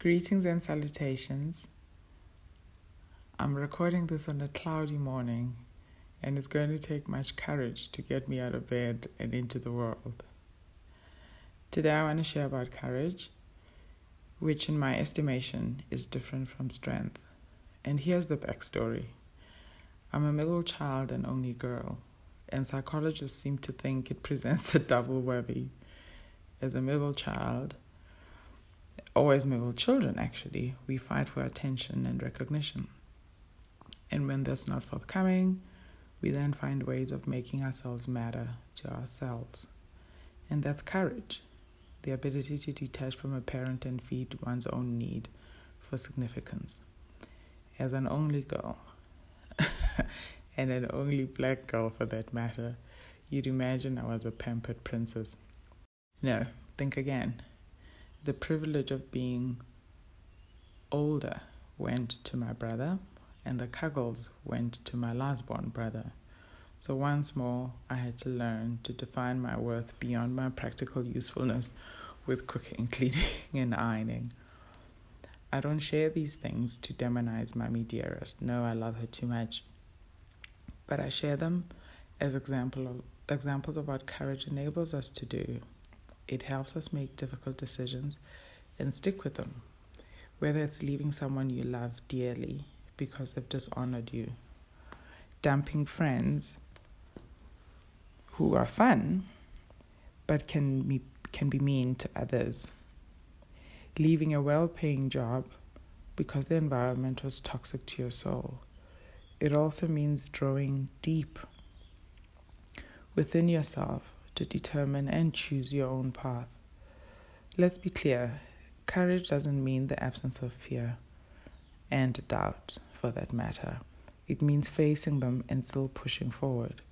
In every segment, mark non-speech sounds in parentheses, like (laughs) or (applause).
Greetings and salutations. I'm recording this on a cloudy morning, and it's going to take much courage to get me out of bed and into the world. Today, I want to share about courage, which, in my estimation, is different from strength. And here's the backstory I'm a middle child and only girl, and psychologists seem to think it (laughs) presents a double whammy. As a middle child, always middle children, actually, we fight for attention and recognition. And when that's not forthcoming, we then find ways of making ourselves matter to ourselves. And that's courage the ability to detach from a parent and feed one's own need for significance. As an only girl, (laughs) and an only black girl for that matter, you'd imagine I was a pampered princess. No, think again the privilege of being older went to my brother, and the cuddles went to my last born brother. So once more, I had to learn to define my worth beyond my practical usefulness with cooking, (laughs) cleaning, and ironing. I don't share these things to demonize Mommy Dearest. No, I love her too much. But I share them as example of, examples of what courage enables us to do it helps us make difficult decisions and stick with them, whether it's leaving someone you love dearly because they've dishonored you, dumping friends who are fun but can be, can be mean to others, leaving a well paying job because the environment was toxic to your soul. It also means drawing deep within yourself to determine and choose your own path. Let's be clear courage doesn't mean the absence of fear and doubt, for that matter. It means facing them and still pushing forward.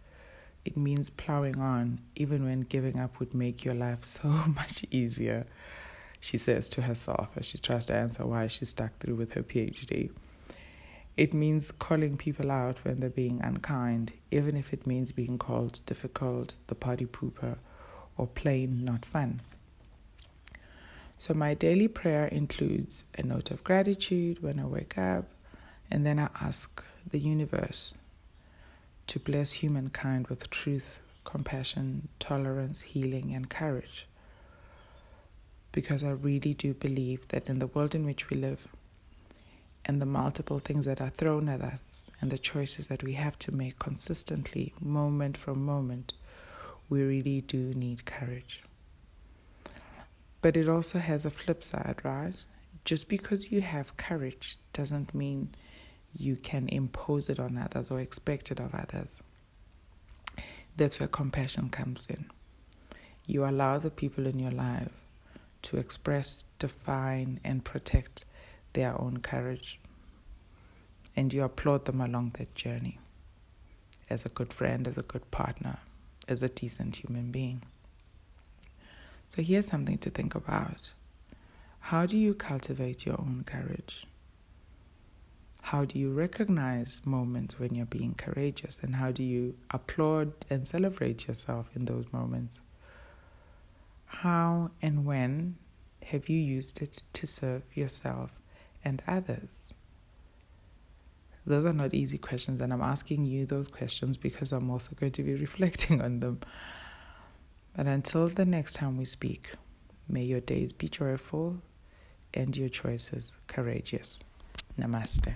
It means plowing on, even when giving up would make your life (laughs) so much easier, she says to herself as she tries to answer why she stuck through with her PhD. It means calling people out when they're being unkind, even if it means being called difficult, the party pooper, or plain not fun. So, my daily prayer includes a note of gratitude when I wake up, and then I ask the universe to bless humankind with truth, compassion, tolerance, healing, and courage. Because I really do believe that in the world in which we live, and the multiple things that are thrown at us and the choices that we have to make consistently, moment from moment, we really do need courage. But it also has a flip side, right? Just because you have courage doesn't mean you can impose it on others or expect it of others. That's where compassion comes in. You allow the people in your life to express, define, and protect their own courage. And you applaud them along that journey as a good friend, as a good partner, as a decent human being. So here's something to think about. How do you cultivate your own courage? How do you recognize moments when you're being courageous? And how do you applaud and celebrate yourself in those moments? How and when have you used it to serve yourself and others? Those are not easy questions, and I'm asking you those questions because I'm also going to be (laughs) reflecting on them. But until the next time we speak, may your days be joyful and your choices courageous. Namaste.